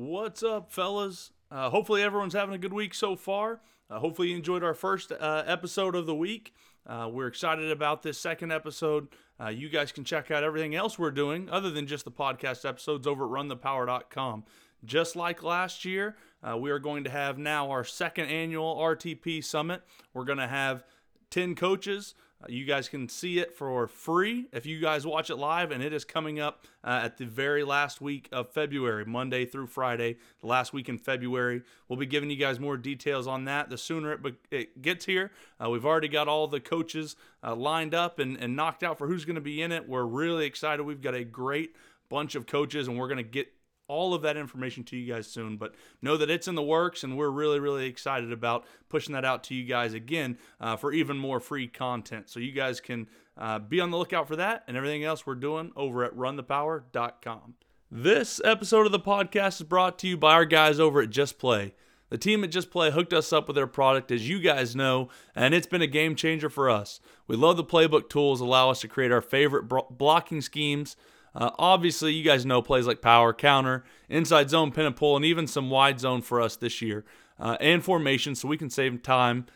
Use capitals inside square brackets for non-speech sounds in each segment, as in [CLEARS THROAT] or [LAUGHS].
What's up, fellas? Uh, hopefully, everyone's having a good week so far. Uh, hopefully, you enjoyed our first uh, episode of the week. Uh, we're excited about this second episode. Uh, you guys can check out everything else we're doing other than just the podcast episodes over at runthepower.com. Just like last year, uh, we are going to have now our second annual RTP Summit. We're going to have 10 coaches. You guys can see it for free if you guys watch it live, and it is coming up uh, at the very last week of February, Monday through Friday, the last week in February. We'll be giving you guys more details on that the sooner it, be- it gets here. Uh, we've already got all the coaches uh, lined up and, and knocked out for who's going to be in it. We're really excited. We've got a great bunch of coaches, and we're going to get all of that information to you guys soon. But know that it's in the works, and we're really, really excited about pushing that out to you guys again uh, for even more free content. So you guys can uh, be on the lookout for that and everything else we're doing over at runthepower.com. This episode of the podcast is brought to you by our guys over at Just Play. The team at Just Play hooked us up with their product, as you guys know, and it's been a game changer for us. We love the playbook tools allow us to create our favorite blocking schemes. Uh, obviously, you guys know plays like power, counter, inside zone, pin and pull, and even some wide zone for us this year, uh, and formation, so we can save time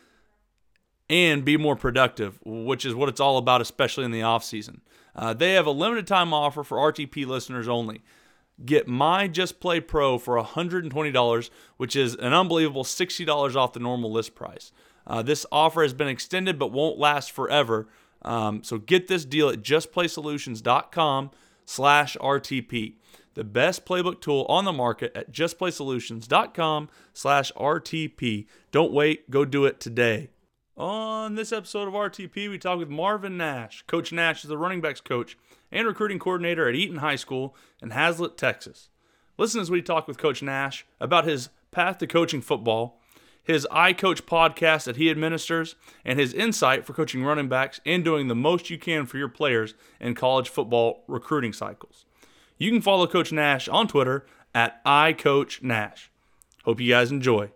and be more productive, which is what it's all about, especially in the offseason. Uh, they have a limited time offer for RTP listeners only. Get my Just Play Pro for $120, which is an unbelievable $60 off the normal list price. Uh, this offer has been extended but won't last forever. Um, so get this deal at justplaysolutions.com slash RTP. The best playbook tool on the market at justplaysolutions.com slash RTP. Don't wait, go do it today. On this episode of RTP, we talk with Marvin Nash. Coach Nash is the running backs coach and recruiting coordinator at Eaton High School in Haslet, Texas. Listen as we talk with Coach Nash about his path to coaching football, his I Coach podcast that he administers, and his insight for coaching running backs and doing the most you can for your players in college football recruiting cycles. You can follow Coach Nash on Twitter at iCoachNash. Hope you guys enjoy.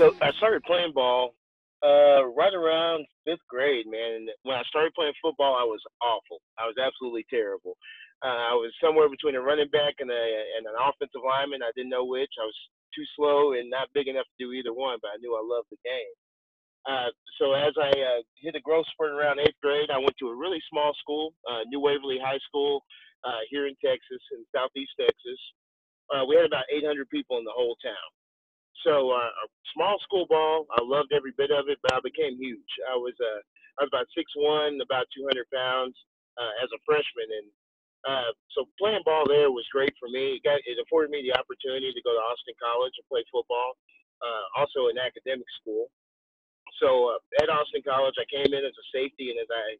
Co- I started playing ball uh, right around fifth grade, man. And when I started playing football, I was awful. I was absolutely terrible. Uh, I was somewhere between a running back and, a, and an offensive lineman. I didn't know which. I was too slow and not big enough to do either one, but I knew I loved the game. Uh, so as I uh, hit a growth spurt around eighth grade, I went to a really small school, uh, New Waverly High School, uh, here in Texas, in Southeast Texas. Uh, we had about 800 people in the whole town. So uh, a small school ball, I loved every bit of it, but I became huge. I was uh, I was about six one, about 200 pounds uh, as a freshman, and uh, so playing ball there was great for me. It got it afforded me the opportunity to go to Austin College and play football, uh, also an academic school. So uh, at Austin College, I came in as a safety, and as I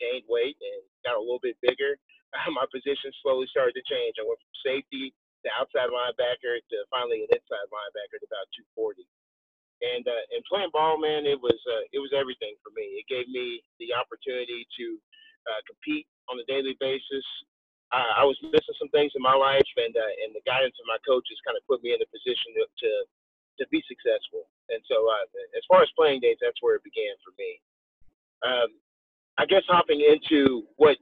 gained weight and got a little bit bigger, [LAUGHS] my position slowly started to change. I went from safety to outside linebacker to finally an inside linebacker at about 240. And uh, and playing ball, man, it was uh, it was everything for me. It gave me the opportunity to uh, compete on a daily basis. I, I was missing some things in my life, and uh, and the guidance of my coaches kind of put me in a position to to, to be successful. And so, uh, as far as playing days, that's where it began for me. Um, I guess hopping into what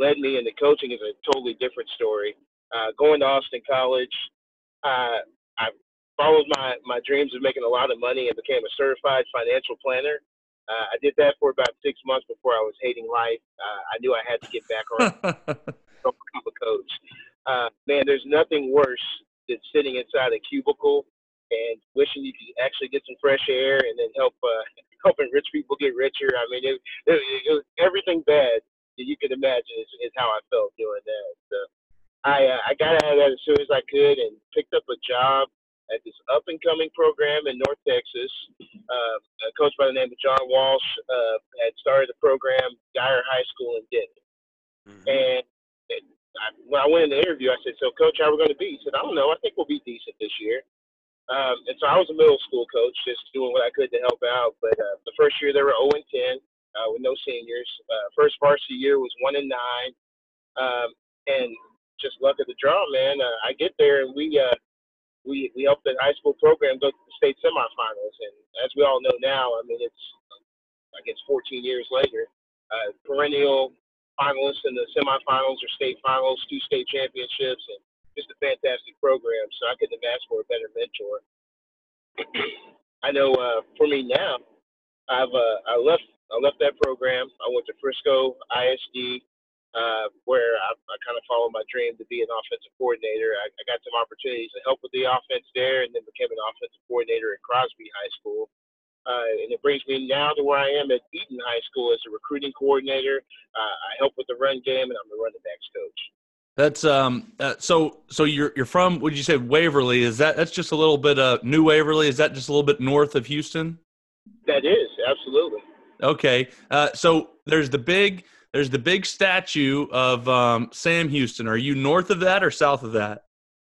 led me into coaching is a totally different story uh, going to Austin College. Uh, I followed my, my dreams of making a lot of money and became a certified financial planner. Uh, I did that for about six months before I was hating life. Uh, I knew I had to get back around become a coach. Uh, man, there's nothing worse than sitting inside a cubicle and wishing you could actually get some fresh air and then help uh, [LAUGHS] helping rich people get richer. I mean, it, it, it was everything bad that you could imagine is, is how I felt doing that. So I uh, I got out of that as soon as I could and picked up a job at this up and coming program in North Texas. Uh, a coach by the name of John Walsh uh, had started a program, Guyer High School in Denton. Mm-hmm. And it, I, when I went in the interview, I said, "So, coach, how are we going to be?" He said, "I don't know. I think we'll be decent this year." Um, and so I was a middle school coach, just doing what I could to help out. But uh, the first year they were 0 and 10 uh, with no seniors. Uh, first varsity year was 1 and 9, um, and just luck of the draw, man. Uh, I get there and we uh, we we helped the high school program go to the state semifinals, and as we all know now, I mean it's I guess 14 years later, uh, perennial finalists in the semifinals or state finals, two state championships, and just a fantastic program. So I couldn't have asked for a better mentor. [CLEARS THROAT] I know uh, for me now, I've uh, I left I left that program. I went to Frisco ISD, uh, where I, I kind of followed my dream to be an offensive coordinator. I, I got some opportunities to help with the offense there, and then became an offensive coordinator at Crosby High School. Uh, and it brings me now to where I am at Eaton High School as a recruiting coordinator. Uh, I help with the run game, and I'm the running backs coach. That's um. Uh, so so you're you're from? Would you say Waverly? Is that that's just a little bit uh New Waverly? Is that just a little bit north of Houston? That is absolutely. Okay. Uh, so there's the big there's the big statue of um, Sam Houston. Are you north of that or south of that?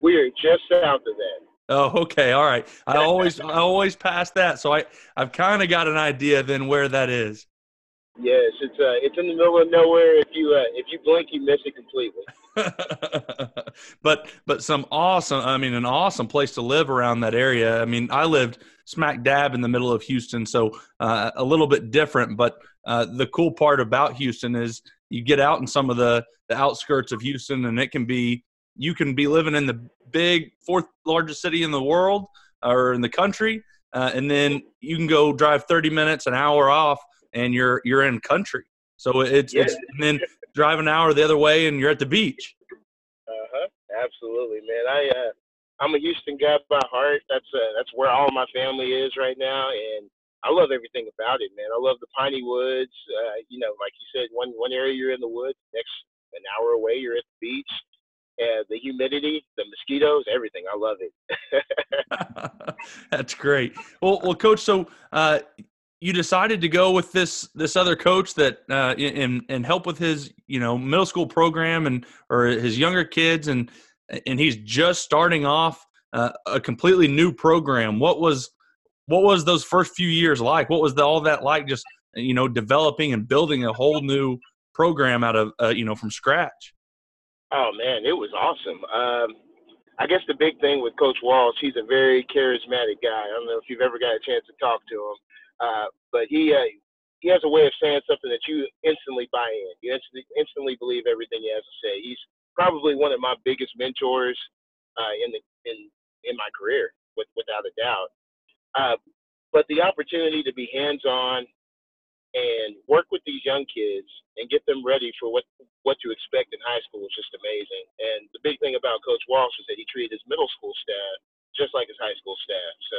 We are just south of that. Oh, okay, all right. I always I [LAUGHS] always pass that, so I I've kind of got an idea then where that is. Yes, it's uh it's in the middle of nowhere. If you uh, if you blink, you miss it completely. [LAUGHS] but but some awesome. I mean, an awesome place to live around that area. I mean, I lived smack dab in the middle of Houston, so uh, a little bit different. But uh, the cool part about Houston is you get out in some of the the outskirts of Houston, and it can be you can be living in the big fourth largest city in the world or in the country, uh, and then you can go drive 30 minutes, an hour off, and you're you're in country. So it's, yeah. it's and then drive an hour the other way, and you're at the beach. Uh huh. Absolutely, man. I uh, I'm a Houston guy by heart. That's uh, that's where all my family is right now, and I love everything about it, man. I love the piney woods. Uh, you know, like you said, one one area you're in the woods, next an hour away you're at the beach. Uh, the humidity, the mosquitoes, everything. I love it. [LAUGHS] [LAUGHS] That's great. Well, well, coach. So uh, you decided to go with this this other coach that uh, and and help with his you know middle school program and or his younger kids and and he's just starting off uh, a completely new program. What was what was those first few years like? What was the, all that like? Just you know, developing and building a whole new program out of uh, you know from scratch. Oh man, it was awesome. Um, I guess the big thing with Coach Walsh, he's a very charismatic guy. I don't know if you've ever got a chance to talk to him, uh, but he uh, he has a way of saying something that you instantly buy in. You instantly instantly believe everything he has to say. He's probably one of my biggest mentors uh, in the in in my career, with, without a doubt. Uh, but the opportunity to be hands-on and work with these young kids and get them ready for what what to expect in high school is just amazing. And the big thing about Coach Walsh is that he treated his middle school staff just like his high school staff. So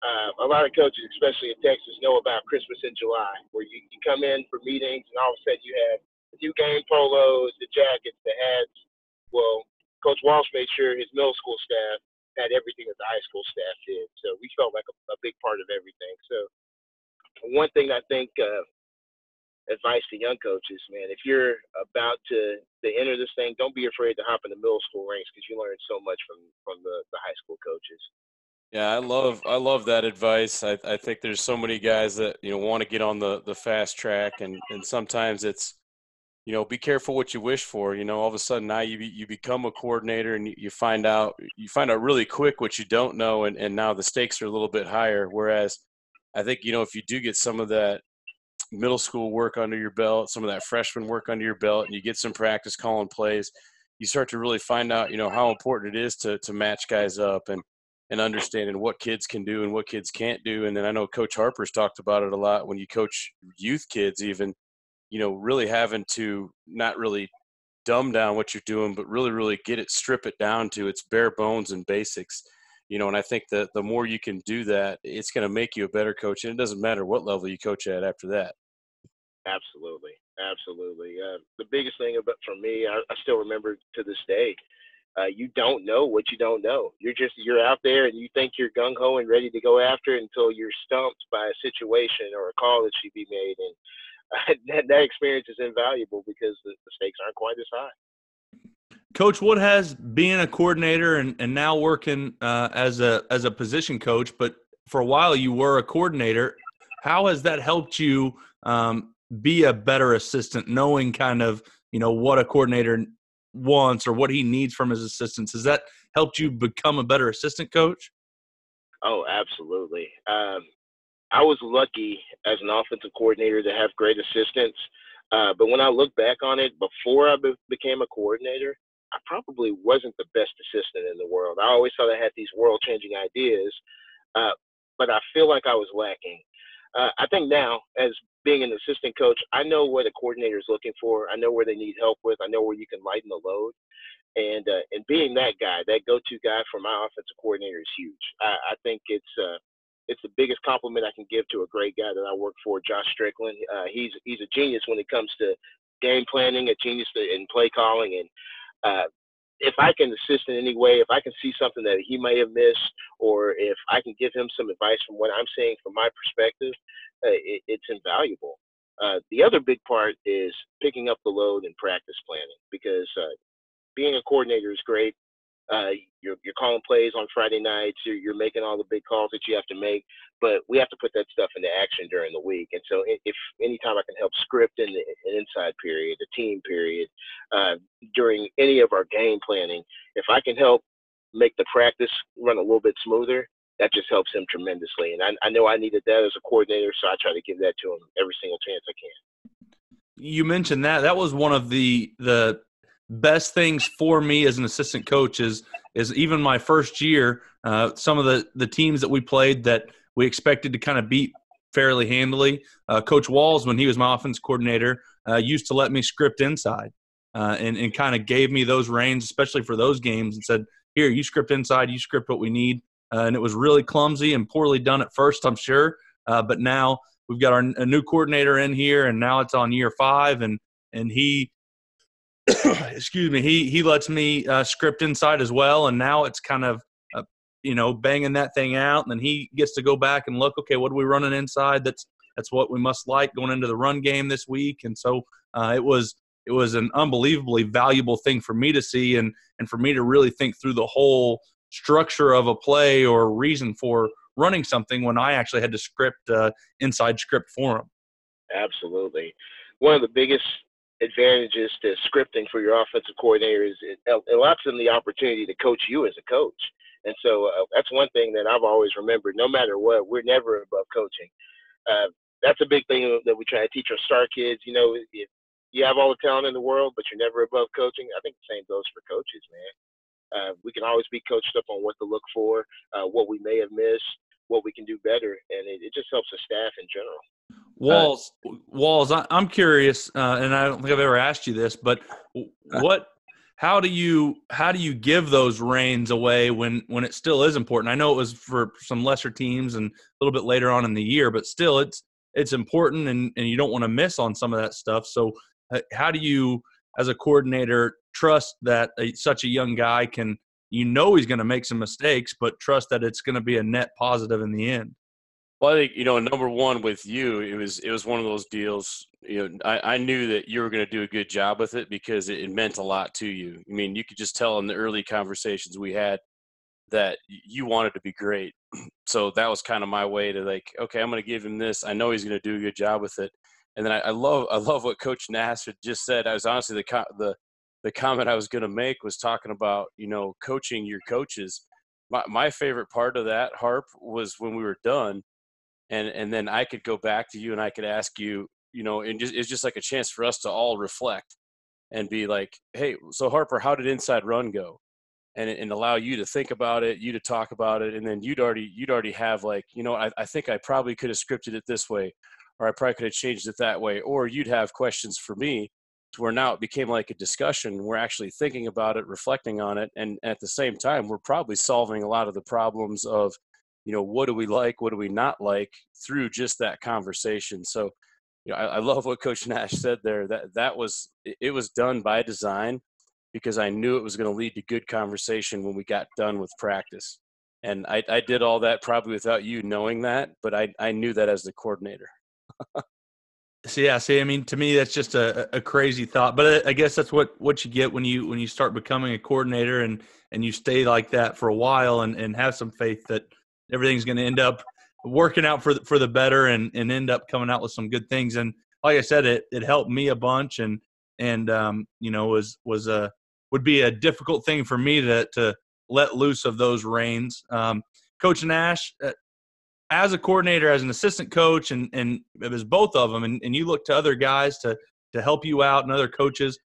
uh, a lot of coaches, especially in Texas, know about Christmas in July, where you, you come in for meetings and all of a sudden you have new game polos, the jackets, the hats. Well, Coach Walsh made sure his middle school staff had everything that the high school staff did. So we felt like a, a big part of everything. So one thing I think uh, advice to young coaches, man, if you're about to to enter this thing, don't be afraid to hop in the middle school ranks because you learn so much from from the, the high school coaches. Yeah, I love I love that advice. I, I think there's so many guys that you know want to get on the the fast track, and and sometimes it's you know, be careful what you wish for. You know, all of a sudden now you you become a coordinator and you find out you find out really quick what you don't know, and and now the stakes are a little bit higher. Whereas, I think you know if you do get some of that middle school work under your belt, some of that freshman work under your belt, and you get some practice calling plays, you start to really find out you know how important it is to to match guys up and and understanding what kids can do and what kids can't do. And then I know Coach Harper's talked about it a lot when you coach youth kids, even you know, really having to not really dumb down what you're doing, but really, really get it, strip it down to its bare bones and basics. You know, and I think that the more you can do that, it's going to make you a better coach. And it doesn't matter what level you coach at after that. Absolutely, absolutely. Uh, the biggest thing about for me, I, I still remember to this day. Uh, you don't know what you don't know. You're just you're out there and you think you're gung ho and ready to go after it until you're stumped by a situation or a call that should be made, and [LAUGHS] that, that experience is invaluable because the, the stakes aren't quite as high. Coach, what has being a coordinator and, and now working uh, as a as a position coach, but for a while you were a coordinator. How has that helped you um, be a better assistant, knowing kind of you know what a coordinator wants or what he needs from his assistants. Has that helped you become a better assistant coach? Oh, absolutely. Um, I was lucky as an offensive coordinator to have great assistants. Uh, but when I look back on it, before I be- became a coordinator, I probably wasn't the best assistant in the world. I always thought I had these world changing ideas, uh, but I feel like I was lacking. Uh, I think now, as being an assistant coach, I know what a coordinator is looking for. I know where they need help with. I know where you can lighten the load. And uh, and being that guy, that go-to guy for my offensive coordinator is huge. I, I think it's uh, it's the biggest compliment I can give to a great guy that I work for, Josh Strickland. Uh, he's he's a genius when it comes to game planning, a genius in play calling, and uh, if I can assist in any way, if I can see something that he may have missed, or if I can give him some advice from what I'm seeing from my perspective, it, it's invaluable. Uh, the other big part is picking up the load and practice planning because uh, being a coordinator is great, uh, you're, you're calling plays on Friday nights. You're, you're making all the big calls that you have to make, but we have to put that stuff into action during the week. And so, if anytime I can help script in the, an inside period, a team period, uh, during any of our game planning, if I can help make the practice run a little bit smoother, that just helps him tremendously. And I, I know I needed that as a coordinator, so I try to give that to him every single chance I can. You mentioned that that was one of the the best things for me as an assistant coach is is even my first year. Uh, some of the the teams that we played that we expected to kind of beat fairly handily. Uh, coach Walls, when he was my offense coordinator, uh, used to let me script inside uh, and and kind of gave me those reins, especially for those games, and said, "Here, you script inside, you script what we need." Uh, and it was really clumsy and poorly done at first, I'm sure. Uh, but now we've got our a new coordinator in here, and now it's on year five, and and he [COUGHS] excuse me, he he lets me uh, script inside as well, and now it's kind of uh, you know banging that thing out, and then he gets to go back and look. Okay, what are we running inside? That's that's what we must like going into the run game this week, and so uh, it was it was an unbelievably valuable thing for me to see, and and for me to really think through the whole structure of a play or reason for running something when I actually had to script uh, inside script for him. Absolutely, one of the biggest advantages to scripting for your offensive coordinator is it, allows them the opportunity to coach you as a coach. And so uh, that's one thing that I've always remembered. No matter what, we're never above coaching. Uh, that's a big thing that we try to teach our star kids. You know, you have all the talent in the world, but you're never above coaching, I think the same goes for coaches, man. Uh, we can always be coached up on what to look for, uh, what we may have missed, what we can do better, and it, it just helps the staff in general. Walls, uh, Walls. I, am curious, uh, and I don't think I've ever asked you this, but uh. what? How do you how do you give those reins away when when it still is important? I know it was for some lesser teams and a little bit later on in the year, but still, it's it's important, and and you don't want to miss on some of that stuff. So, how do you, as a coordinator, trust that a, such a young guy can? You know he's going to make some mistakes, but trust that it's going to be a net positive in the end. Well, I think you know, number one with you, it was it was one of those deals. You know, I, I knew that you were going to do a good job with it because it, it, meant a lot to you. I mean, you could just tell in the early conversations we had that you wanted to be great. [CLEARS THROAT] So that was kind of my way to like, okay, I'm going to give him this. I know he's going to do a good job with it. And then I, I love I love what Coach Nash just said. I was honestly the the the comment I was going to make was talking about you know coaching your coaches. My my favorite part of that harp was when we were done and and then I could go back to you and I could ask you, you know, and just, it's just like a chance for us to all reflect and be like, hey, so Harper, how did inside run go? And and allow you to think about it, you to talk about it, and then you'd already you'd already have like, you know, I, I think I probably could have scripted it this way, or I probably could have changed it that way, or you'd have questions for me where now it became like a discussion. We're actually thinking about it, reflecting on it, and at the same time, we're probably solving a lot of the problems of you know what do we like what do we not like through just that conversation so you know I, I, love what coach nash said there that that was it was done by design because i knew it was going to lead to good conversation when we got done with practice and I, I did all that probably without you knowing that but i, I knew that as the coordinator [LAUGHS] so yeah see i mean to me that's just a, a crazy thought but I, I guess that's what what you get when you when you start becoming a coordinator and and you stay like that for a while and and have some faith that everything's going to end up working out for the, for the better and, and end up coming out with some good things. And like I said, it, it helped me a bunch and, and, um, you know, was, was a, would be a difficult thing for me to to let loose of those reins. Um, coach Nash, uh, as a coordinator, as an assistant coach, and and it was both of them, and, and you look to other guys to to help you out and other coaches.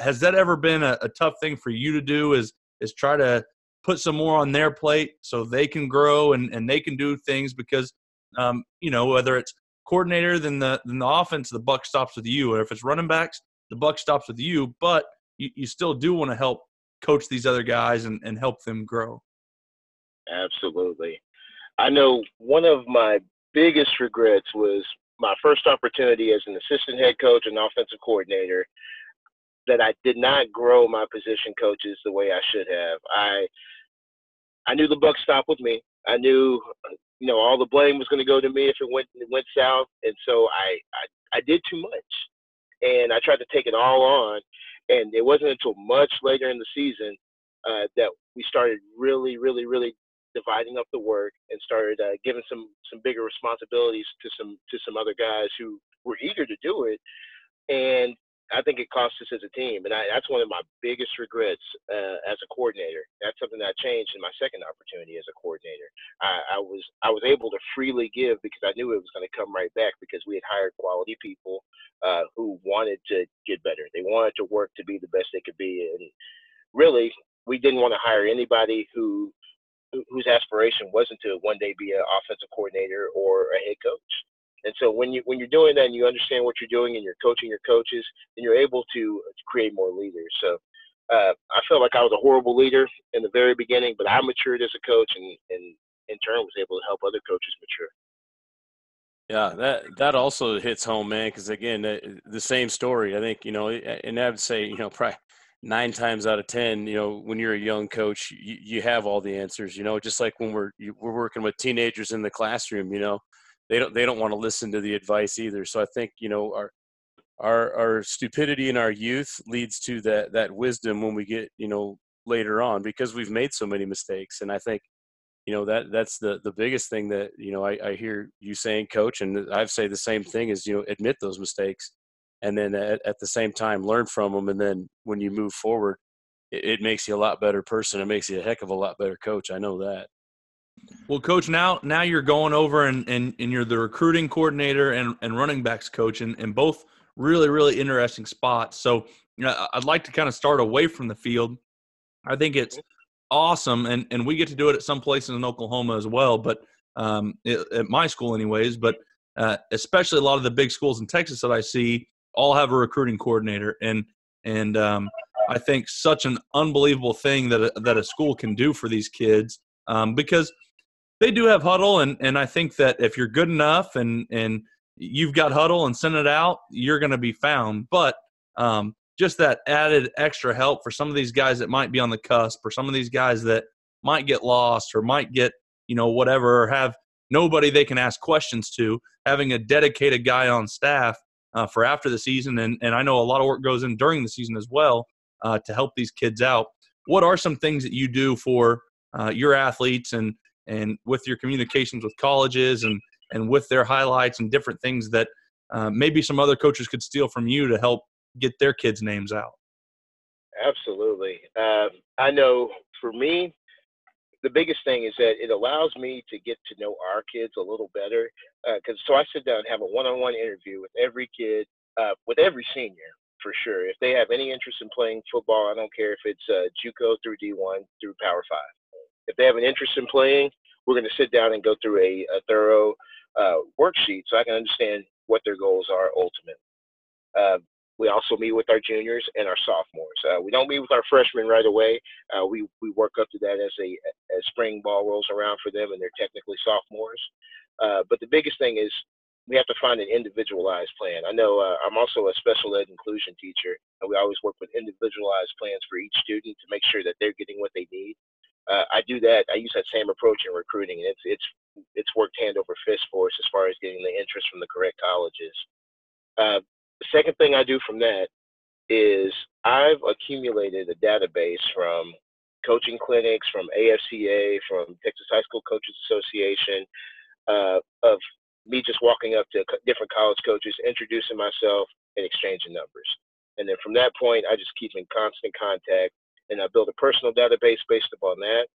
Has that ever been a, a tough thing for you to do? Is is try to put some more on their plate so they can grow and, and they can do things because um, you know whether it's coordinator then the then the offense the buck stops with you or if it's running backs the buck stops with you but you, you still do want to help coach these other guys and, and help them grow absolutely i know one of my biggest regrets was my first opportunity as an assistant head coach and offensive coordinator that I did not grow my position coaches the way I should have. I I knew the buck stopped with me. I knew you know all the blame was going to go to me if it went it went south, and so I, I I did too much, and I tried to take it all on. And it wasn't until much later in the season uh, that we started really, really, really dividing up the work and started uh, giving some some bigger responsibilities to some to some other guys who were eager to do it. And I think it cost us as a team, and I, that's one of my biggest regrets uh, as a coordinator. That's something that changed in my second opportunity as a coordinator. I, I was I was able to freely give because I knew it was going to come right back because we had hired quality people uh, who wanted to get better. They wanted to work to be the best they could be, and really, we didn't want to hire anybody who whose aspiration wasn't to one day be an offensive coordinator or a head coach. And so when you when you're doing that and you understand what you're doing and you're coaching your coaches, then you're able to, create more leaders. So uh, I felt like I was a horrible leader in the very beginning, but I matured as a coach and, and in turn was able to help other coaches mature. Yeah, that that also hits home, man. Because again, the, the, same story. I think you know, and I would say you know, probably nine times out of ten, you know, when you're a young coach, you, you have all the answers. You know, just like when we're we're working with teenagers in the classroom. You know, they don't they don't want to listen to the advice either. So I think you know our our our stupidity in our youth leads to that that wisdom when we get you know later on because we've made so many mistakes. And I think you know that that's the the biggest thing that you know I, I hear you saying, coach, and I've say the same thing is you know admit those mistakes, and then at, at the same time learn from them, and then when you move forward, it, it makes you a lot better person. It makes you a heck of a lot better coach. I know that. Well, coach, now now you're going over and and, and you're the recruiting coordinator and, and running backs coach and, and both really, really interesting spots. So I'd like to kind of start away from the field. I think it's awesome and, and we get to do it at some places in Oklahoma as well, but um, it, at my school anyways, but uh, especially a lot of the big schools in Texas that I see all have a recruiting coordinator and and um, I think such an unbelievable thing that a, that a school can do for these kids um, because they do have huddle, and and I think that if you're good enough and and you've got huddle and send it out, you're going to be found. But um, just that added extra help for some of these guys that might be on the cusp, or some of these guys that might get lost, or might get you know whatever, or have nobody they can ask questions to. Having a dedicated guy on staff uh, for after the season, and and I know a lot of work goes in during the season as well uh, to help these kids out. What are some things that you do for uh, your athletes and and with your communications with colleges and and with their highlights and different things that uh, maybe some other coaches could steal from you to help get their kids' names out. Absolutely. Um, I know for me, the biggest thing is that it allows me to get to know our kids a little better. Because uh, so I sit down and have a one-on-one interview with every kid, uh, with every senior for sure. If they have any interest in playing football, I don't care if it's uh, JUCO through D1 through Power Five if they have an interest in playing, we're going to sit down and go through a, a thorough uh, worksheet so I can understand what their goals are ultimately. We also meet with our juniors and our sophomores. Uh, we don't meet with our freshmen right away. Uh, we, we work up to that as a as spring ball rolls around for them and they're technically sophomores. Uh, but the biggest thing is we have to find an individualized plan. I know uh, I'm also a special ed inclusion teacher, and we always work with individualized plans for each student to make sure that they're getting what they need uh, I do that. I use that same approach in recruiting, and it's it's it's worked hand over fist for us as far as getting the interest from the correct colleges. Uh, the second thing I do from that is I've accumulated a database from coaching clinics, from AFCA, from Texas High School Coaches Association, uh, of me just walking up to different college coaches, introducing myself, and exchanging numbers. And then from that point, I just keep in constant contact and I build a personal database based upon that.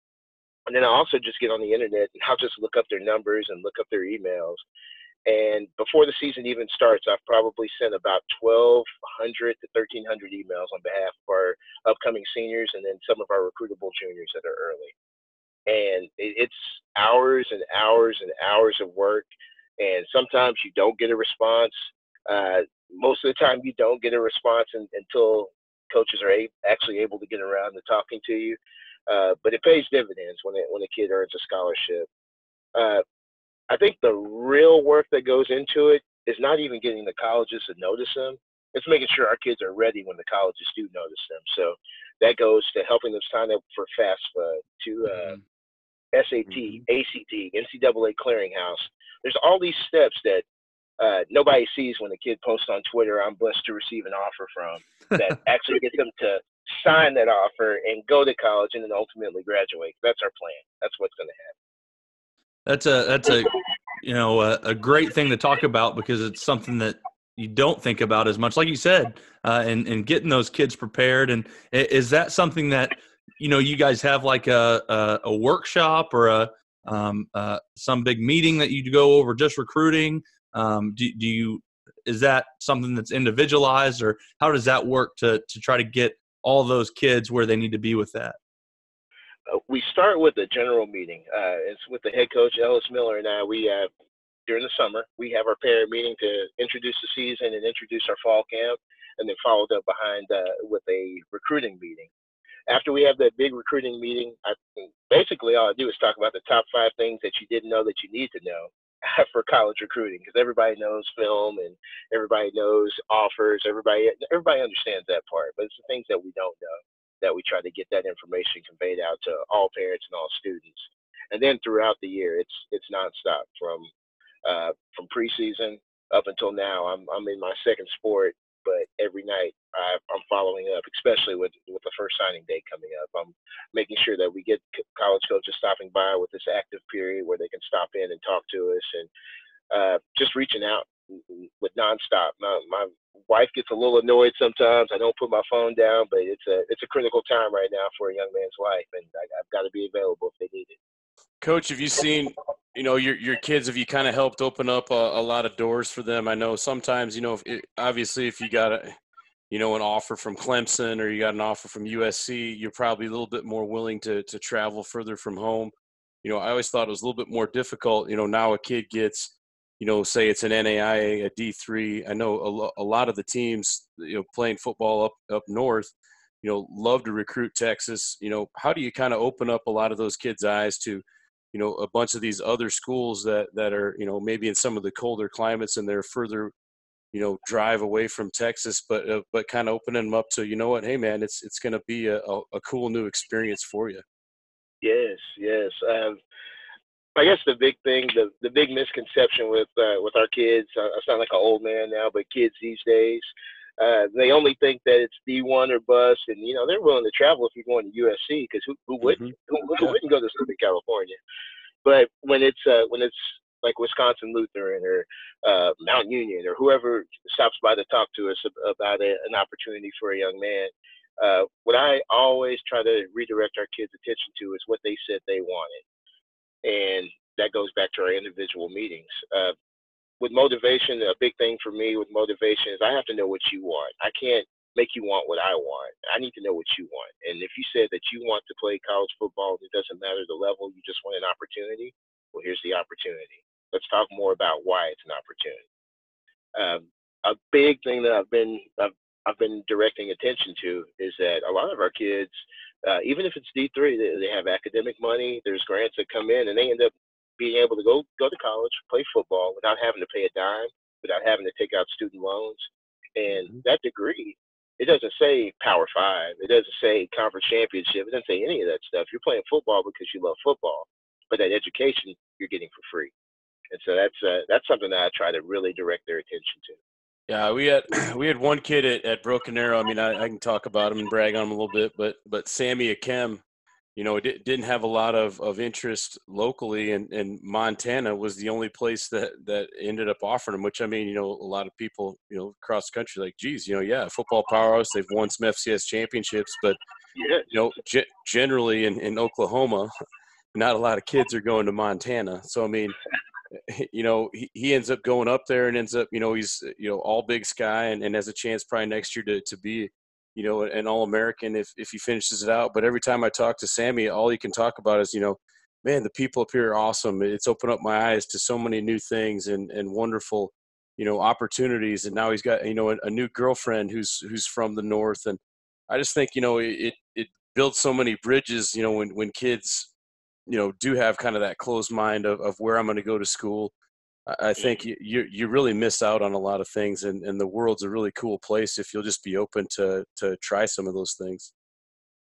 And then I also just get on the internet and I'll just look up their numbers and look up their emails. And before the season even starts, I've probably sent about 1,200 to 1,300 emails on behalf of our upcoming seniors and then some of our recruitable juniors that are early. And it's hours and hours and hours of work. And sometimes you don't get a response. Uh, most of the time, you don't get a response in, until coaches are a- actually able to get around to talking to you. Uh, but it pays dividends when it, when a kid earns a scholarship. Uh, I think the real work that goes into it is not even getting the colleges to notice them. It's making sure our kids are ready when the colleges do notice them. So that goes to helping them sign up for FAFSA, to uh, mm-hmm. SAT, mm-hmm. ACT, NCAA clearinghouse. There's all these steps that uh, nobody sees when a kid posts on Twitter, I'm blessed to receive an offer from, that [LAUGHS] actually gets them to sign that offer and go to college and then ultimately graduate. That's our plan. That's what's going to happen. That's a that's a you know a, a, great thing to talk about because it's something that you don't think about as much, like you said, uh, and and getting those kids prepared. And is that something that you know you guys have like a a, a workshop or a um, uh, some big meeting that you go over just recruiting? Um, do, do you is that something that's individualized, or how does that work to to try to get all those kids where they need to be with that? Uh, we start with a general meeting. Uh, it's with the head coach Ellis Miller and I. We have during the summer we have our parent meeting to introduce the season and introduce our fall camp, and then followed up behind uh, with a recruiting meeting. After we have that big recruiting meeting, I, basically all I do is talk about the top five things that you didn't know that you need to know, [LAUGHS] for college recruiting because everybody knows film and everybody knows offers. Everybody everybody understands that part, but it's the things that we don't know that we try to get that information conveyed out to all parents and all students. And then throughout the year, it's it's nonstop from uh, from preseason up until now. I'm I'm in my second sport but every night I, am following up, especially with with the first signing day coming up. I'm making sure that we get college coaches stopping by with this active period where they can stop in and talk to us, and uh, just reaching out with nonstop. My, my wife gets a little annoyed sometimes. I don't put my phone down, but it's a it's a critical time right now for a young man's life, and I, I've got to be available if they need it. Coach, have you seen, you know, your your kids? Have you kind of helped open up a, a, lot of doors for them? I know sometimes, you know, if it, obviously if you got a, you know, an offer from Clemson or you got an offer from USC, you're probably a little bit more willing to to travel further from home. You know, I always thought it was a little bit more difficult. You know, now a kid gets, you know, say it's an NAIA, a D three. I know a, lo- a lot of the teams, you know, playing football up up north, you know, love to recruit Texas. You know, how do you kind of open up a lot of those kids' eyes to you know a bunch of these other schools that that are you know maybe in some of the colder climates and they're further you know drive away from Texas, but uh, but kind of opening them up to you know what, hey man, it's it's going to be a, a, a, cool new experience for you. Yes, yes. Um, I guess the big thing, the the big misconception with uh, with our kids, I sound like an old man now, but kids these days, uh, they only think that it's D1 or bust, and you know they're willing to travel if you're going to USC because who, who wouldn't mm-hmm. who, who, wouldn't go to Southern California? But when it's uh, when it's like Wisconsin Lutheran or uh, Mount Union or whoever stops by to talk to us about a, an opportunity for a young man, uh, what I always try to redirect our kids' attention to is what they said they wanted, and that goes back to our individual meetings. Uh, with motivation, a big thing for me with motivation is I have to know what you want. I can't make you want what I want. I need to know what you want. And if you said that you want to play college football, it doesn't matter the level, you just want an opportunity. Well, here's the opportunity. Let's talk more about why it's an opportunity. Um, a big thing that I've been I've, I've been directing attention to is that a lot of our kids, uh, even if it's D3, they, they have academic money. There's grants that come in, and they end up being able to go go to college, play football without having to pay a dime, without having to take out student loans. And mm-hmm. that degree, it doesn't say Power Five, it doesn't say conference championship, it doesn't say any of that stuff. You're playing football because you love football, but that education you're getting for free. And so that's uh, that's something that I try to really direct their attention to. Yeah, we had [CLEARS THROAT] we had one kid at, at Broken Arrow. I mean, I, I can talk about him and brag on him a little bit, but but Sammy Akem, you know, it didn't have a lot of, of interest locally, and, and Montana was the only place that, that ended up offering him. Which I mean, you know, a lot of people, you know, across the country, like, geez, you know, yeah, football powerhouse, they've won some FCS championships, but you know, g- generally in, in Oklahoma, not a lot of kids are going to Montana. So I mean, [LAUGHS] you know, he, he ends up going up there and ends up, you know, he's uh, you know all Big Sky and, and has a chance probably next year to to be, you know, an All American if if he finishes it out. But every time I talk to Sammy, all he can talk about is you know, man, the people up here are awesome. It's opened up my eyes to so many new things and and wonderful, you know, opportunities. And now he's got you know a, a new girlfriend who's who's from the north and I just think you know it it builds so many bridges. You know, when when kids you know do have kind of that closed mind of, of where I'm going to go to school. I think mm-hmm. you you really miss out on a lot of things, and, and the world's a really cool place if you'll just be open to to try some of those things.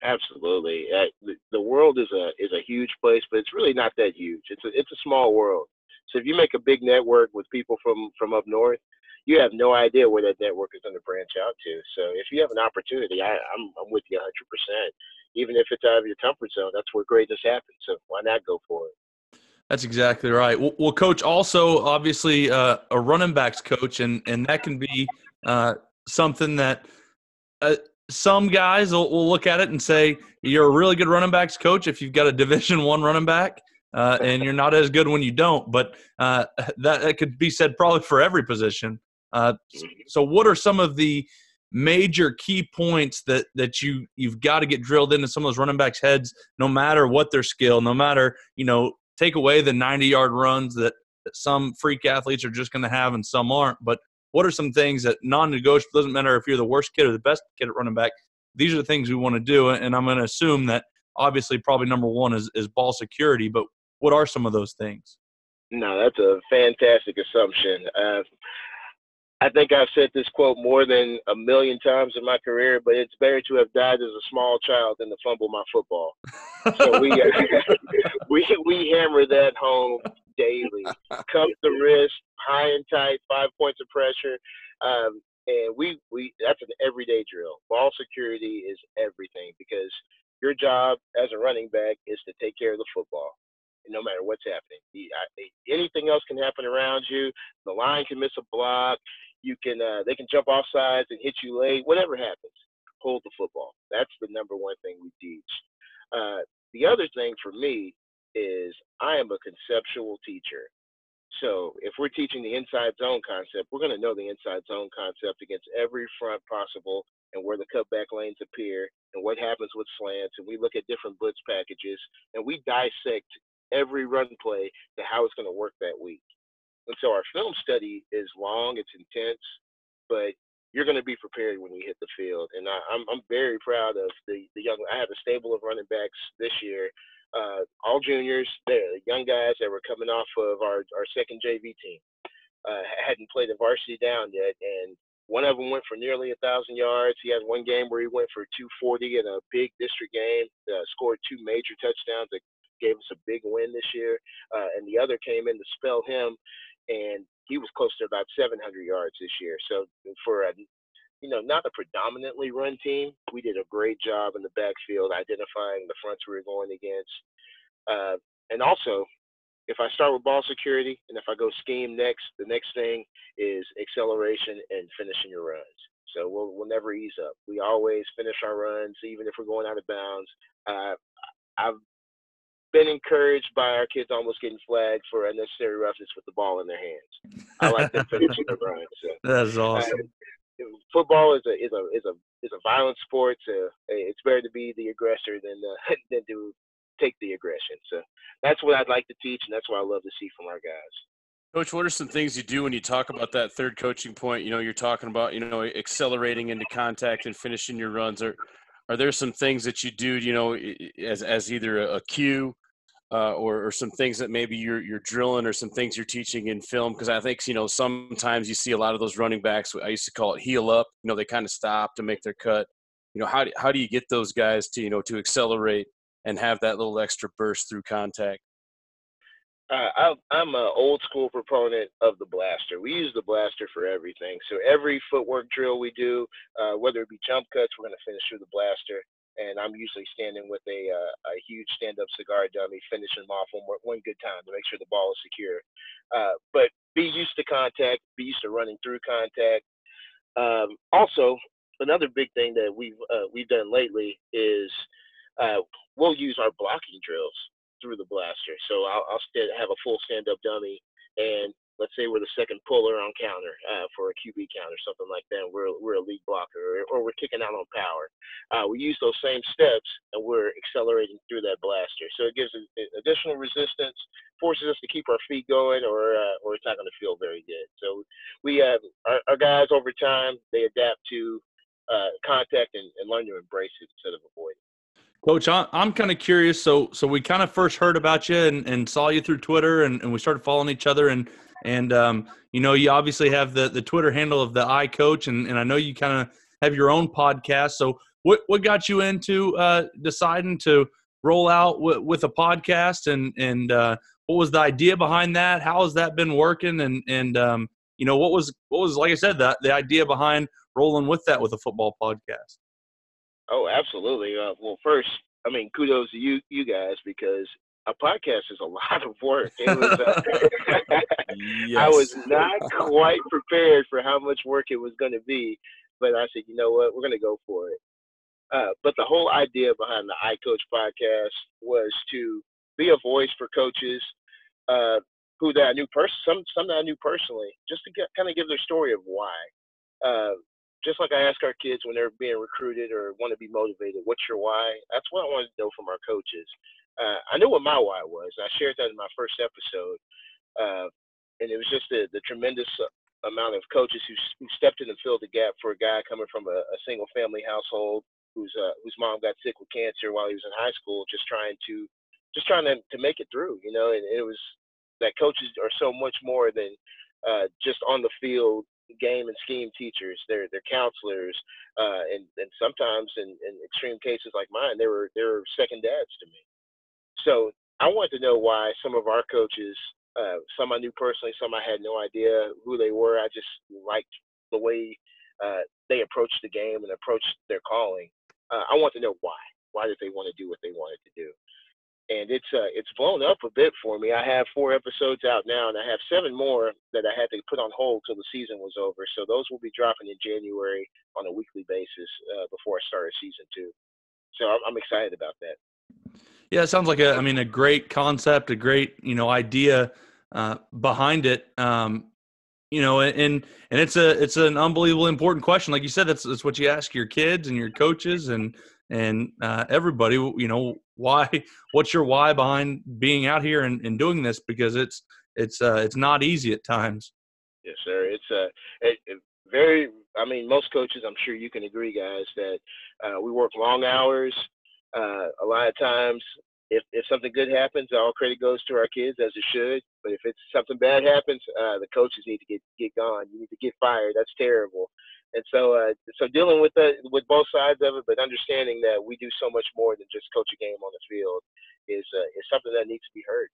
Absolutely, uh, the world is a is a huge place, but it's really not that huge. It's a it's a small world. So if you make a big network with people from from up north, you have no idea where that network is going to branch out to. So if you have an opportunity, I, I'm I'm with you 100. percent Even if it's out of your comfort zone, that's where greatness happens. So why not go for it? That's exactly right. Well, well coach, also obviously uh, a running backs coach, and and that can be uh, something that. Uh, some guys will, will, look at it and say you're a really good running backs coach if you've got a [LAUGHS] division one running back uh, and you're not as good when you don't but uh, [LAUGHS] that, that could be said probably for every position uh, so, what are some of the major key points that that you you've got to get drilled into some of those running backs' heads, no matter what their skill, no matter you know, take away the 90 yard runs that, that some freak athletes are just going to have and some aren't, but what are some things that non-negotiable doesn't matter if you're the worst kid or the best kid at running back these are the things we want to do and i'm going to assume that obviously probably number one is, is ball security but what are some of those things? No that's a fantastic assumption. Uh, I think I've said this quote more than a million times in my career, but it's better to have died as a small child than to fumble my football. so we [LAUGHS] [LAUGHS] we we hammer that home daily. Cup the wrist, high and tight, five points of pressure, um, and we we that's an everyday drill. Ball security is everything because your job as a running back is to take care of the football no matter what's happening. Anything else can happen around you. The line can miss a block you can uh, they can jump off sides and hit you late. Whatever happens, hold the football. That's the number one thing we teach. Uh, the other thing for me is I am a conceptual teacher. So if we're teaching the inside zone concept, we're going to know the inside zone concept against every front possible and where the cutback lanes appear and what happens with slants. And we look at different blitz packages and we dissect every run play to how it's going to work that week. And so our film study is long, it's intense, but you're going to be prepared when you hit the field. And I, am I'm, I'm very proud of the, the young, I have a stable of running backs this year, uh, all juniors, they're young guys that were coming off of our, our second JV team. Uh, hadn't played the varsity down yet. And one of them went for nearly a thousand yards. He had one game where he went for 240 in a big district game, uh, scored two major touchdowns that gave us a big win this year. Uh, and the other came in to spell him and he was close to about 700 yards this year. So for a you know, not a predominantly run team, we did a great job in the backfield identifying the fronts we were going against. Uh, and also, if I start with ball security and if I go scheme next, the next thing is acceleration and finishing your runs. So we'll we'll never ease up. We always finish our runs, even if we're going out of bounds. Uh, I've been encouraged by our kids almost getting flagged for unnecessary roughness with the ball in their hands. I like them finishing the run. So, [LAUGHS] That's awesome. Uh, football is a is a is a is a violent sport. So it's better to be the aggressor than uh, [LAUGHS] than to take the aggression. So that's what I'd like to teach, and that's what I love to see from our guys. Coach, what are some things you do when you talk about that third coaching point? You know, you're talking about you know accelerating into contact and finishing your runs. Are are there some things that you do, you know, as as either a, cue uh, or, or some things that maybe you're you're drilling or some things you're teaching in film? Because I think you know sometimes you see a lot of those running backs. I used to call it heel up. You know, they kind of stop to make their cut. You know, how do, how do you get those guys to you know to accelerate and have that little extra burst through contact? Uh, I, I'm an old school proponent of the blaster. We use the blaster for everything. So every footwork drill we do, uh, whether it be jump cuts, we're going to finish through the blaster. And I'm usually standing with a, uh, a huge stand-up cigar dummy, finishing them off one, one good time to make sure the ball is secure. Uh, but be used to contact, be used to running through contact. Um, also, another big thing that we've uh, we've done lately is uh, we'll use our blocking drills through the blaster. So I'll, I'll st- have a full stand up dummy, and let's say we're the second puller on counter uh, for a QB count or something like that. We're we're a lead blocker, or, or we're kicking out on power. Uh, we use those same steps, and we're accelerating through that blaster. So it gives additional resistance, forces us to keep our feet going, or uh, or it's not going to feel very good. So we have our, our guys over time they adapt to uh, contact and, and learn to embrace it instead of avoid it. Coach, I'm kind of curious. So, so we kind of first heard about you and, and saw you through Twitter, and, and we started following each other. And and um, you know, you obviously have the the Twitter handle of the I Coach, and and I know you kind of have your own podcast. So, what what got you into uh, deciding to roll out w- with a podcast, and and uh, what was the idea behind that? How has that been working? And and um, you know, what was what was like I said the the idea behind rolling with that with a football podcast? Oh, absolutely. Uh, well, first, I mean, kudos to you, you guys, because a podcast is a [LAUGHS] lot of work. Was, uh, [LAUGHS] yes. I was not quite prepared for how much work it was going to be, but I said, you know what, we're going to go for it. Uh, but the whole idea behind the I Coach podcast was to be a voice for coaches uh, who that I knew person, some some that I knew personally, just to get, kind of give their story of why. Uh, just like I ask our kids when they're being recruited or want to be motivated, what's your why? That's what I wanted to know from our coaches. Uh, I knew what my why was. I shared that in my first episode, uh, and it was just the, the tremendous amount of coaches who, who stepped in and filled the gap for a guy coming from a, a single family household whose uh, whose mom got sick with cancer while he was in high school, just trying to just trying to, to make it through, you know. And it was that coaches are so much more than uh, just on the field game and scheme teachers. They're counselors, uh, and and sometimes in, in extreme cases like mine, they were they were second dads to me. So I wanted to know why some of our coaches, uh, some I knew personally, some I had no idea who they were. I just liked the way uh, they approached the game and approached their calling. Uh, I want to know why. Why did they want to do what they wanted to do? And it's uh, it's blown up a bit for me. I have four episodes out now, and I have seven more that I had to put on hold till the season was over. So those will be dropping in January on a weekly basis uh, before I start season two. So I'm, I'm excited about that. Yeah, it sounds like a I mean a great concept, a great you know idea uh, behind it. Um, you know, and and it's a it's an unbelievable important question. Like you said, that's that's what you ask your kids and your coaches and and uh, everybody. You know, why [LAUGHS] what's your why behind being out here and, and doing this? Because it's it's uh, it's not easy at times. Yes sir. It's uh it, it very i mean most coaches i'm sure you can agree guys that uh, we work long hours uh, a lot of times if, if something good happens all credit goes to our kids as it should but if it's something bad happens uh, the coaches need to get get gone. You need to get fired. That's terrible and so, uh, so dealing with with both sides of it, but understanding that we do so much more than just coach a game on the field is uh, is something that needs to be heard.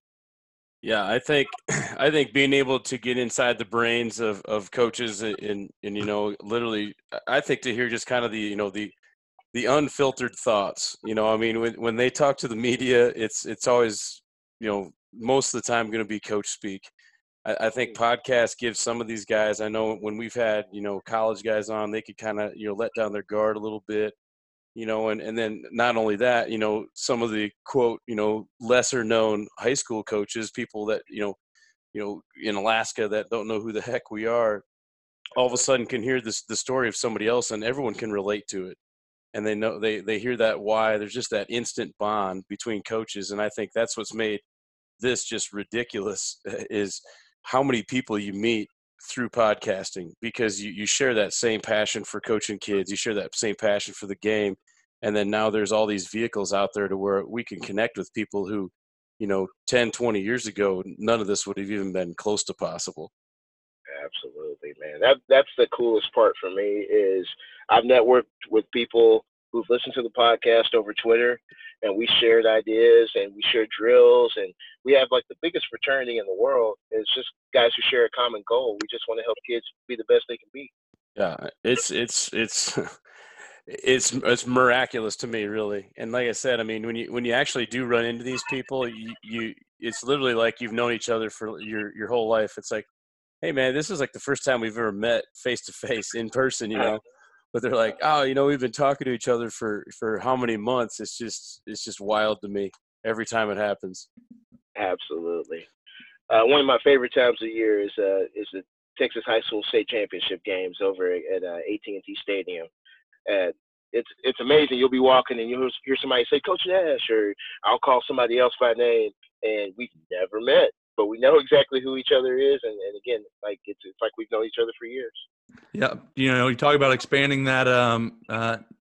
Yeah, I think [CLEARS THROAT] I think being able to get inside the brains of, of coaches and, and and you know literally I think to hear just kind of the you know the the unfiltered thoughts. You know, I mean when when they talk to the media, it's it's always you know most of the time going to be coach speak. I, I think podcasts give some of these guys. I know when we've had you know college guys on, they could kind of you know let down their guard a little bit, you know, and and then not only that, you know, some of the quote you know lesser known high school coaches, people that you know, you know in Alaska that don't know who the heck we are, all of a sudden can hear this the story of somebody else, and everyone can relate to it and they know they they hear that why there's just that instant bond between coaches and i think that's what's made this just ridiculous [LAUGHS] is how many people you meet through podcasting because you, you share that same passion for coaching kids you share that same passion for the game and then now there's all these vehicles out there to where we can connect with people who you know 10 20 years ago none of this would have even been close to possible. Absolutely man. That that's the coolest part for me is i've networked with people who've listened to the podcast over twitter and we shared ideas and we shared drills and we have like the biggest fraternity in the world. It's just guys who share a common goal. We just want to help kids be the best they can be. Yeah, it's it's it's [LAUGHS] it's it's miraculous to me, really. And like I said, I mean, when you when you actually do run into these people, you, you it's literally like you've known each other for your your whole life. It's like, hey man, this is like the first time we've ever met face to face in person, you know but they're like, oh, you know, we've been talking to each other for for how many months? It's just it's just wild to me every time it happens. Absolutely. Uh, one of my favorite times of year is uh, is the Texas High School State Championship games over at uh, AT&T Stadium. And it's it's amazing. You'll be walking and you'll hear somebody say Coach Nash, or I'll call somebody else by name, and we've never met, but we know exactly who each other is. And, and again, like it's it's like we've known each other for years. Yeah, you know, you talk about expanding that um, uh,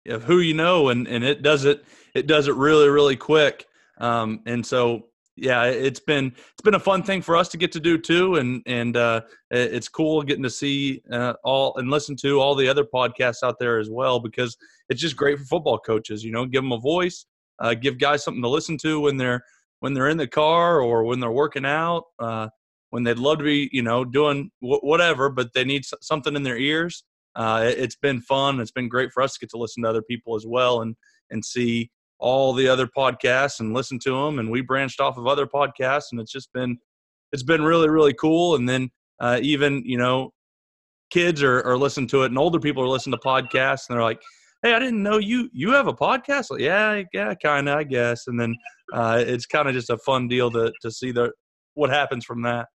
of who you know, and and it does it it does it really really quick. Um, and so yeah, it's been it's been a fun thing for us to get to do too, and and uh, it's cool getting to see uh, all and listen to all the other podcasts out there as well because it's just great for football coaches. You know, give them a voice, uh, give guys something to listen to when they're when they're in the car or when they're working out, uh, when they'd love to be you know doing whatever, but they need something in their ears. Uh, it's been fun. It's been great for us to get to listen to other people as well and and see all the other podcasts and listen to them and we branched off of other podcasts and it's just been it's been really really cool and then uh, even you know kids are, are listening to it and older people are listening to podcasts and they're like hey i didn't know you you have a podcast like, yeah yeah kind of i guess and then uh, it's kind of just a fun deal to to see the what happens from that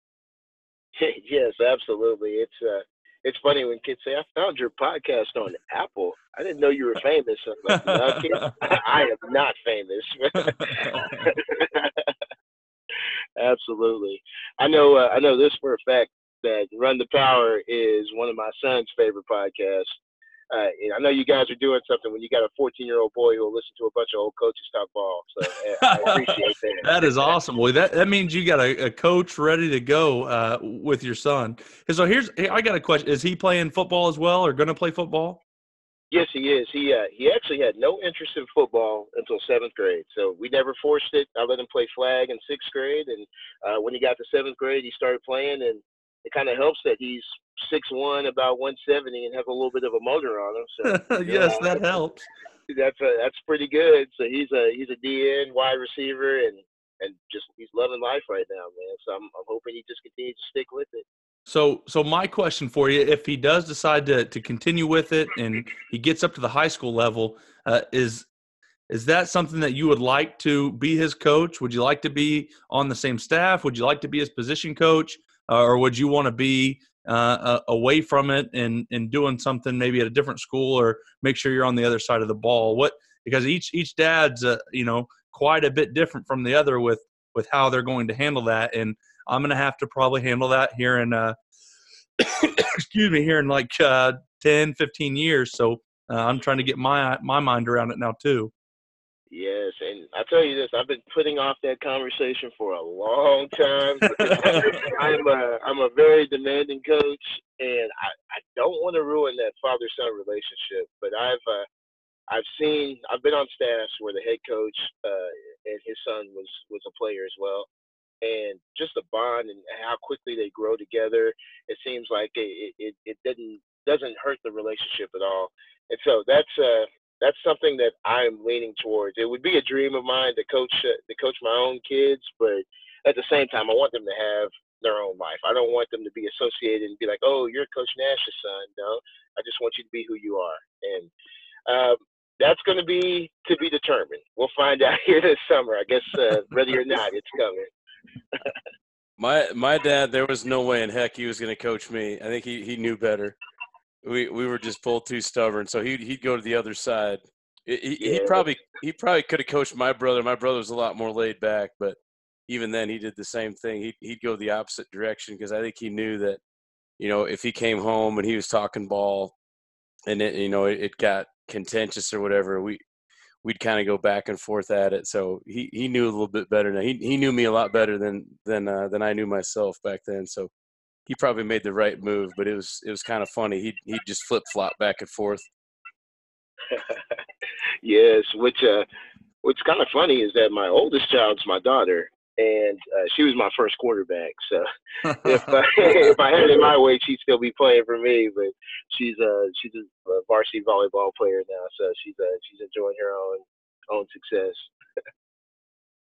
[LAUGHS] yes absolutely it's uh it's funny when kids say, "I found your podcast on Apple." I didn't know you were famous. Like, no, [LAUGHS] [LAUGHS] I am not famous. Absolutely, I know. Uh, I know this for a fact that Run the Power is one of my son's favorite podcasts uh, I know you guys are doing something when you got a 14 year old boy who will listen to a bunch of old coaches talk ball. So I [LAUGHS] appreciate that. that is awesome. Well, that, that means you got a, a coach ready to go uh, with your son. And so here's I got a question: Is he playing football as well, or going to play football? Yes, he is. He uh, he actually had no interest in football until seventh grade. So we never forced it. I let him play flag in sixth grade, and uh, when he got to seventh grade, he started playing, and it kind of helps that he's six one, about one seventy, and have a little bit of a motor on him. So [LAUGHS] yes, know, that helps. That's a, that's pretty good. So he's a he's a DN wide receiver, and and just he's loving life right now, man. So I'm I'm hoping he just continues to stick with it. So, so my question for you, if he does decide to, to continue with it and he gets up to the high school level, uh, is is that something that you would like to be his coach? Would you like to be on the same staff? Would you like to be his position coach? Uh, or would you want to be uh, away from it and and doing something maybe at a different school or make sure you're on the other side of the ball? What because each each dad's uh, you know quite a bit different from the other with with how they're going to handle that, and I'm going to have to probably handle that here in uh, [COUGHS] excuse me here in like uh, 10, 15 years. So uh, I'm trying to get my my mind around it now too. Yes, and I tell you this, I've been putting off that conversation for a long time. [LAUGHS] I'm a I'm a very demanding coach, and I, I don't want to ruin that father son relationship. But I've uh, I've seen I've been on staffs where the head coach uh, and his son was was a player as well, and just the bond and how quickly they grow together. It seems like it it, it didn't doesn't hurt the relationship at all. And so that's uh that's something that I'm leaning towards. It would be a dream of mine to coach uh, to coach my own kids, but at the same time, I want them to have their own life. I don't want them to be associated and be like, "Oh, you're Coach Nash's son." No, I just want you to be who you are, and um, that's going to be to be determined. We'll find [LAUGHS] out here this summer. I guess uh, whether or not it's coming. [LAUGHS] my my dad, there was no way in heck he was going to coach me. I think he he knew better we we were just both too stubborn. So he'd he'd go to the other side. He, yeah. he probably he probably could have coached my brother. My brother was a lot more laid back, but even then he did the same thing. He'd he'd go the opposite direction because I think he knew that you know if he came home and he was talking ball, and it you know it, it got contentious or whatever, we we'd kind of go back and forth at it. So he, he knew a little bit better now. He he knew me a lot better than than uh, than I knew myself back then. So he probably made the right move, but it was it was kind of funny. He he just flip flop back and forth. [LAUGHS] yes, which uh, what's kind of funny is that my oldest child's my daughter, and uh, she was my first quarterback. So [LAUGHS] if I, [LAUGHS] if I had it my way, she'd still be playing for me. But she's uh she's a varsity volleyball player now, so she's uh she's enjoying her own own success.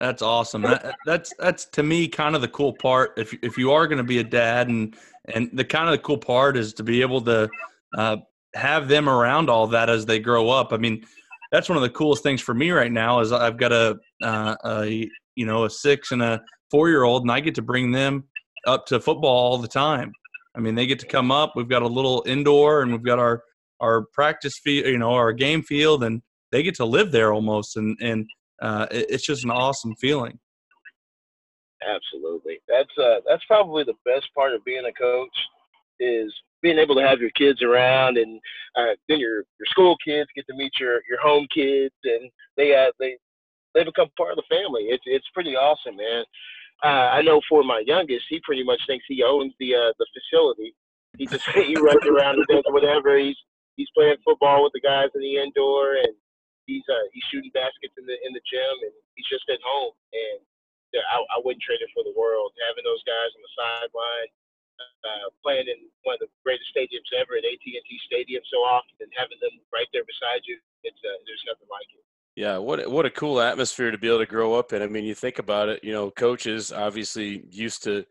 That's awesome. That, that's that's to me kind of the cool part. If if you are going to be a dad, and and the kind of the cool part is to be able to uh, have them around all that as they grow up. I mean, that's one of the coolest things for me right now is I've got a, uh, a you know a six and a four year old, and I get to bring them up to football all the time. I mean, they get to come up. We've got a little indoor, and we've got our our practice field, you know, our game field, and they get to live there almost, and and uh, it, it's just an awesome feeling. Absolutely, that's uh, that's probably the best part of being a coach is being able to have your kids around, and uh, then your your school kids get to meet your your home kids, and they uh, they they become part of the family. It's it's pretty awesome, man. Uh, I know for my youngest, he pretty much thinks he owns the uh, the facility. He just [LAUGHS] he runs around and does whatever. He's he's playing football with the guys in the indoor, and he's uh, he's shooting baskets in the in the gym, and he's just at home. And I, I wouldn't trade it for the world. Having those guys on the sideline, uh, playing in one of the greatest stadiums ever at AT&T Stadium so often, and having them right there beside you, it's uh, there's nothing like it. Yeah, what what a cool atmosphere to be able to grow up in. I mean, you think about it. You know, coaches obviously used to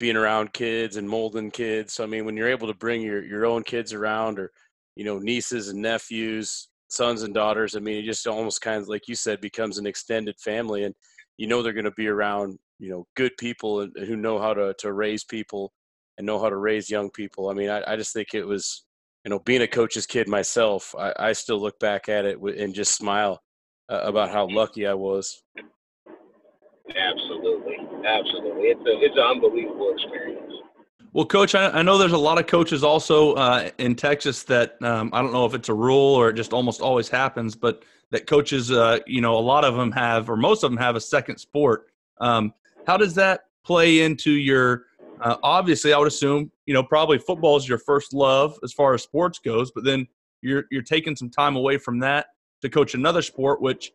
being around kids and molding kids. So I mean, when you're able to bring your your own kids around, or you know, nieces and nephews, sons and daughters, I mean, it just almost kind of like you said becomes an extended family, and you know they're going to be around you know good people and, who know how to to raise people and know how to raise young people. I mean, I, I just think it was, you know, being a coach's kid myself, I, I still look back at it and just smile uh, about how lucky I was. Absolutely, absolutely. It's a it's an unbelievable experience. Well, Coach, I, I know there's a lot of coaches also uh, in Texas that um, I don't know if it's a rule or it just almost always happens, but that coaches, uh, you know, a lot of them have, or most of them have a second sport. Um, how does that play into your uh, obviously, I would assume you know probably football is your first love as far as sports goes, but then you're you're taking some time away from that to coach another sport, which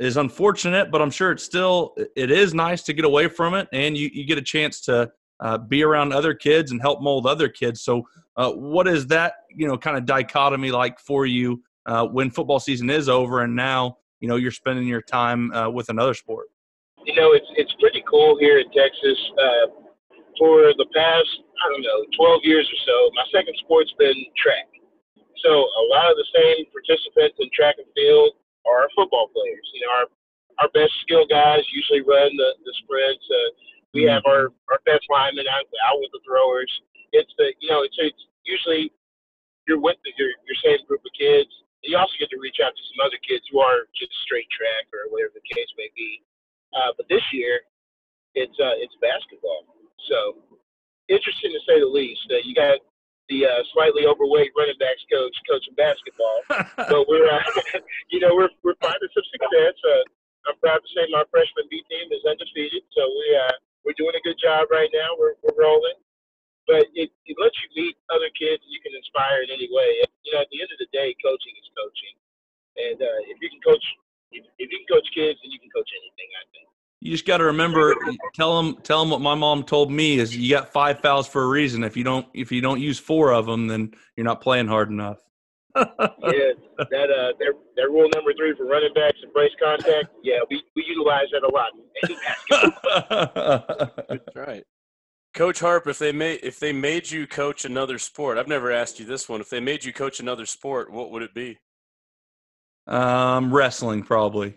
is unfortunate, but I'm sure it's still it is nice to get away from it, and you you get a chance to uh, be around other kids and help mold other kids. So, uh, what is that you know kind of dichotomy like for you uh, when football season is over and now you know you're spending your time uh, with another sport? You know, it's it's pretty cool here in Texas uh, for the past, I don't know, 12 years or so, my second sport's been track. So a lot of the same participants in track and field are football players. You know, our our best skill guys usually run the, the sprints. Uh, we have our, our best linemen out, out with the throwers. It's the you know it's it's usually you're with the, your your same group of kids. You also get to reach out to some other kids who are just straight track or whatever the case may be. Uh, but this year, it's uh, it's basketball. So interesting to say the least. Uh, you got the uh, slightly overweight running backs coach coaching basketball, [LAUGHS] but we're uh, [LAUGHS] you know we're we're finding some success. Uh, I'm proud to say my freshman B team is undefeated, so we uh, we're doing a good job right now. We're we're rolling, but it, it lets you meet other kids and you can inspire in any way. You know, at the end of the day, coaching is coaching, and uh, if you can coach if, if you can coach kids, then you can coach anything. I think. You just got to remember, tell them, tell them what my mom told me is you got five fouls for a reason. If you don't, if you don't use four of them, then you're not playing hard enough. Yeah, [LAUGHS] that uh, their their rule number three for running backs and brace contact. Yeah, we, we utilize that a lot. [LAUGHS] That's right. Coach Harp, if they made if they made you coach another sport, I've never asked you this one. If they made you coach another sport, what would it be? Um, wrestling probably.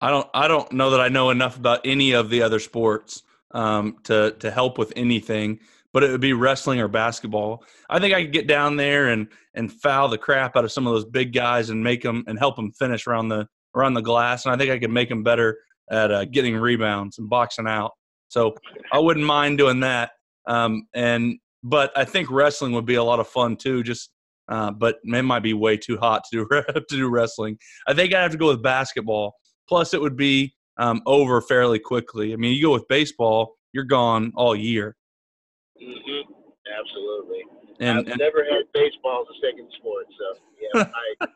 I don't I don't know that I know enough about any of the other sports um, to to help with anything, but it would be wrestling or basketball. I think I could get down there and and foul the crap out of some of those big guys and make them and help them finish around the around the glass, and I think I could make them better at uh, getting rebounds and boxing out. So I wouldn't mind doing that. Um, and but I think wrestling would be a lot of fun too. Just uh, but it might be way too hot to do [LAUGHS] to do wrestling. I think I have to go with basketball Plus, it would be um, over fairly quickly. I mean, you go with baseball, you're gone all year. Mm-hmm. Absolutely. And, I've and, never had baseball as a second sport, so yeah. [LAUGHS] I,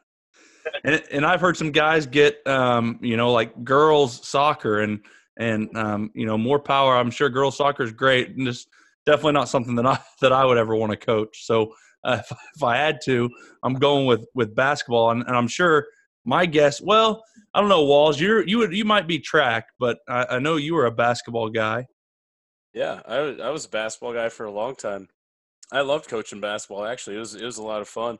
and and I've heard some guys get um, you know like girls soccer and and um, you know more power. I'm sure girls soccer is great, and just definitely not something that I [LAUGHS] that I would ever want to coach. So uh, if, if I had to, I'm going with with basketball, and, and I'm sure my guess. Well, I don't know, Walls. You're you would you might be track, but I, I know you were a basketball guy. Yeah, I I was a basketball guy for a long time. I loved coaching basketball. Actually, it was it was a lot of fun.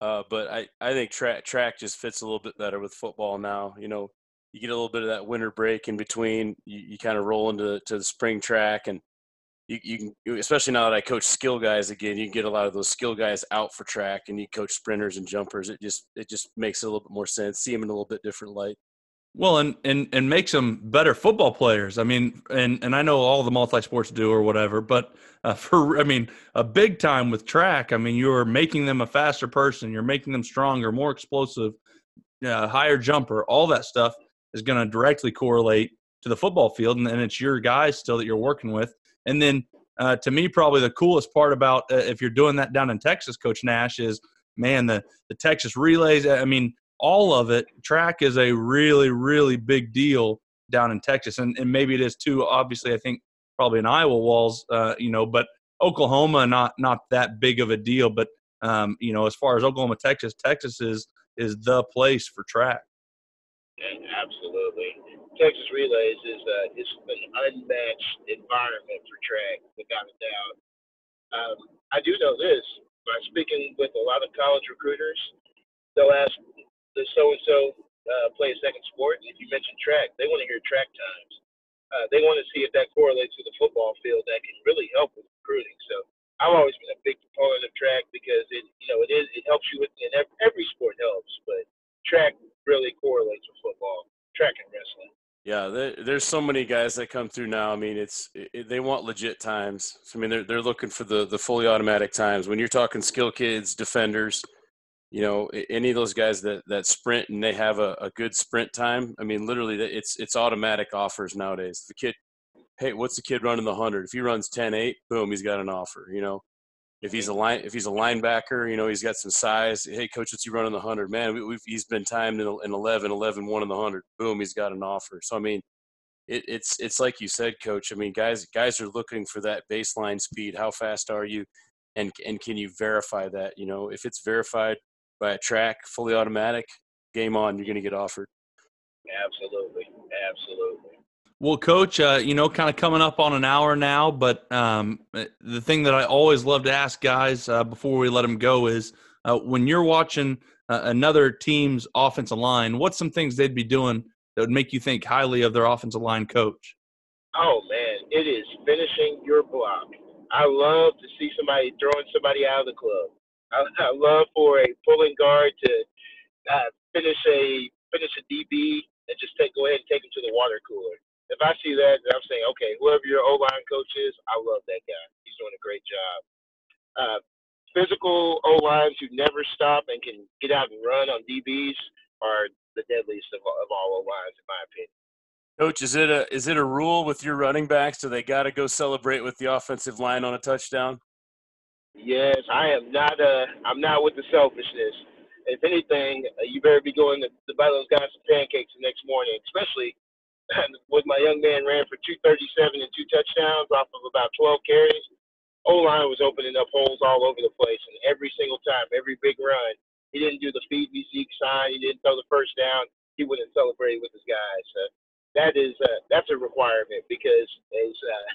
Uh, but I, I think track track just fits a little bit better with football now. You know, you get a little bit of that winter break in between. You, you kind of roll into to the spring track, and you, you can, especially now that I coach skill guys again, you get a lot of those skill guys out for track, and you coach sprinters and jumpers. It just it just makes it a little bit more sense. See them in a little bit different light. Well, and, and and makes them better football players. I mean, and and I know all the multi sports do or whatever, but uh, [LAUGHS] for I mean, a big time with track. I mean, you're making them a faster person. You're making them stronger, more explosive, uh, higher jumper. All that stuff is going to directly correlate to the football field, and, and it's your guys still that you're working with. And then, uh, to me, probably the coolest part about uh, if you're doing that down in Texas, Coach Nash, is man the the Texas relays. I mean all of it, track is a really, really big deal down in Texas, and, and maybe it is too. Obviously, I think probably in Iowa walls, uh, you know, but Oklahoma not not that big of a deal. But um, you know, as far as Oklahoma, Texas, Texas is is the place for track. absolutely, Texas Relays is uh, is an unmatched environment for track, without a doubt. Um, I do know this by speaking with a lot of college recruiters. They'll ask the so and so play a second sport. If you mention track, they want to hear track times. Uh, they want to see if that correlates to the football field. That can really help with recruiting. So I've always been a big proponent of track because it, you know, it is it helps you with and every sport helps, but track really correlates with football, track and wrestling. Yeah, there, there's so many guys that come through now. I mean, it's it, they want legit times. I mean, they're they're looking for the the fully automatic times. When you're talking skill kids, defenders, you know any of those guys that that sprint and they have a, a good sprint time i mean literally it's it's automatic offers nowadays. The kid hey what's the kid running the 100 if he runs 10-8 boom he's got an offer you know? If he's a line if he's a linebacker you know he's got some size hey coach what's he running the 100 man we, he's been timed in, in 11 11 1 in the 100 boom he's got an offer. So i mean it, it's it's like you said coach i mean guys guys are looking for that baseline speed. How fast are you? And and can you verify that you know? If it's verified by a track, fully automatic, game on, you're going to get offered. Absolutely. Absolutely. Well, coach, uh, you know, kind of coming up on an hour now, but um, the thing that I always love to ask guys uh, before we let them go is uh, when you're watching uh, another team's offensive line, what's some things they'd be doing that would make you think highly of their offensive line coach? Oh, man, it is finishing your block. I love to see somebody throwing somebody out of the club. I, I love for a pulling guard to uh, finish a finish a DB and just take go ahead and take him to the water cooler. If I see that, then I'm saying, okay, whoever your O line coach is, I love that guy. He's doing a great job. Uh, physical O lines who never stop and can get out and run on DBs are the deadliest of, of all O lines, in my opinion. Coach, is it a is it a rule with your running backs? Do they got to go celebrate with the offensive line on a touchdown? Yes, I am not. Uh, I'm not with the selfishness. If anything, uh, you better be going to, to buy those guys some pancakes the next morning. Especially [LAUGHS] with my young man ran for 237 and two touchdowns off of about 12 carries. O line was opening up holes all over the place, and every single time, every big run, he didn't do the feed me Zeke sign. He didn't throw the first down. He wouldn't celebrate with his guys. So that is uh, that's a requirement because as uh,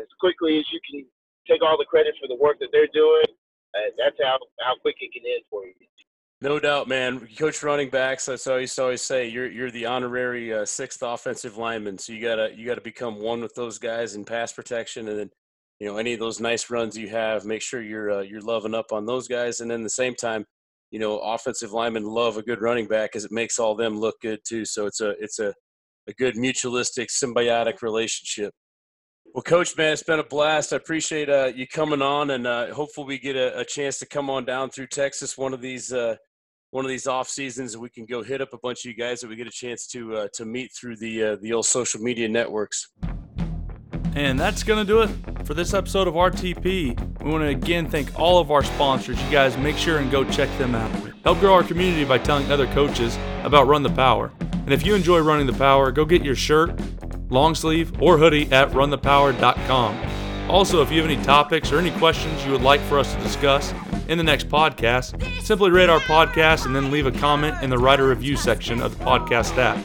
as quickly as you can take all the credit for the work that they're doing. Uh, that's how how quick it can end for you. No doubt, man. Coach running backs. That's I used to always say. You're you're the honorary uh, sixth offensive lineman, so you gotta you gotta become one with those guys in pass protection, and then you know any of those nice runs you have, make sure you're uh, you're loving up on those guys, and then the same time, you know, offensive linemen love a good running back because it makes all them look good too. So it's a it's a a good mutualistic symbiotic relationship. Well, Coach, man, it's been a blast. I appreciate uh, you coming on, and uh, hopefully we get a, a, chance to come on down through Texas one of these uh, one of these off seasons, and we can go hit up a bunch of you guys that we get a chance to uh, to meet through the uh, the old social media networks. And that's going to do it for this episode of RTP. We want to again thank all of our sponsors. You guys make sure and go check them out. Help grow our community by telling other coaches about Run the Power. And if you enjoy running the power, go get your shirt, long sleeve, or hoodie at runthepower.com. Also, if you have any topics or any questions you would like for us to discuss in the next podcast, simply rate our podcast and then leave a comment in the writer review section of the podcast app.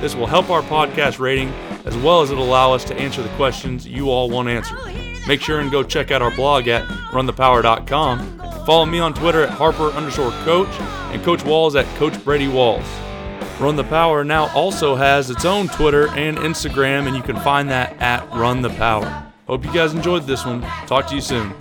This will help our podcast rating as well as it'll allow us to answer the questions you all want answered. make sure and go check out our blog at runthepower.com. Follow me on Twitter at Harper underscore coach and Coach Walls at Coach Brady Walls. Run the Power now also has its own Twitter and Instagram, and you can find that at Run the Power. Hope you guys enjoyed this one. Talk to you soon.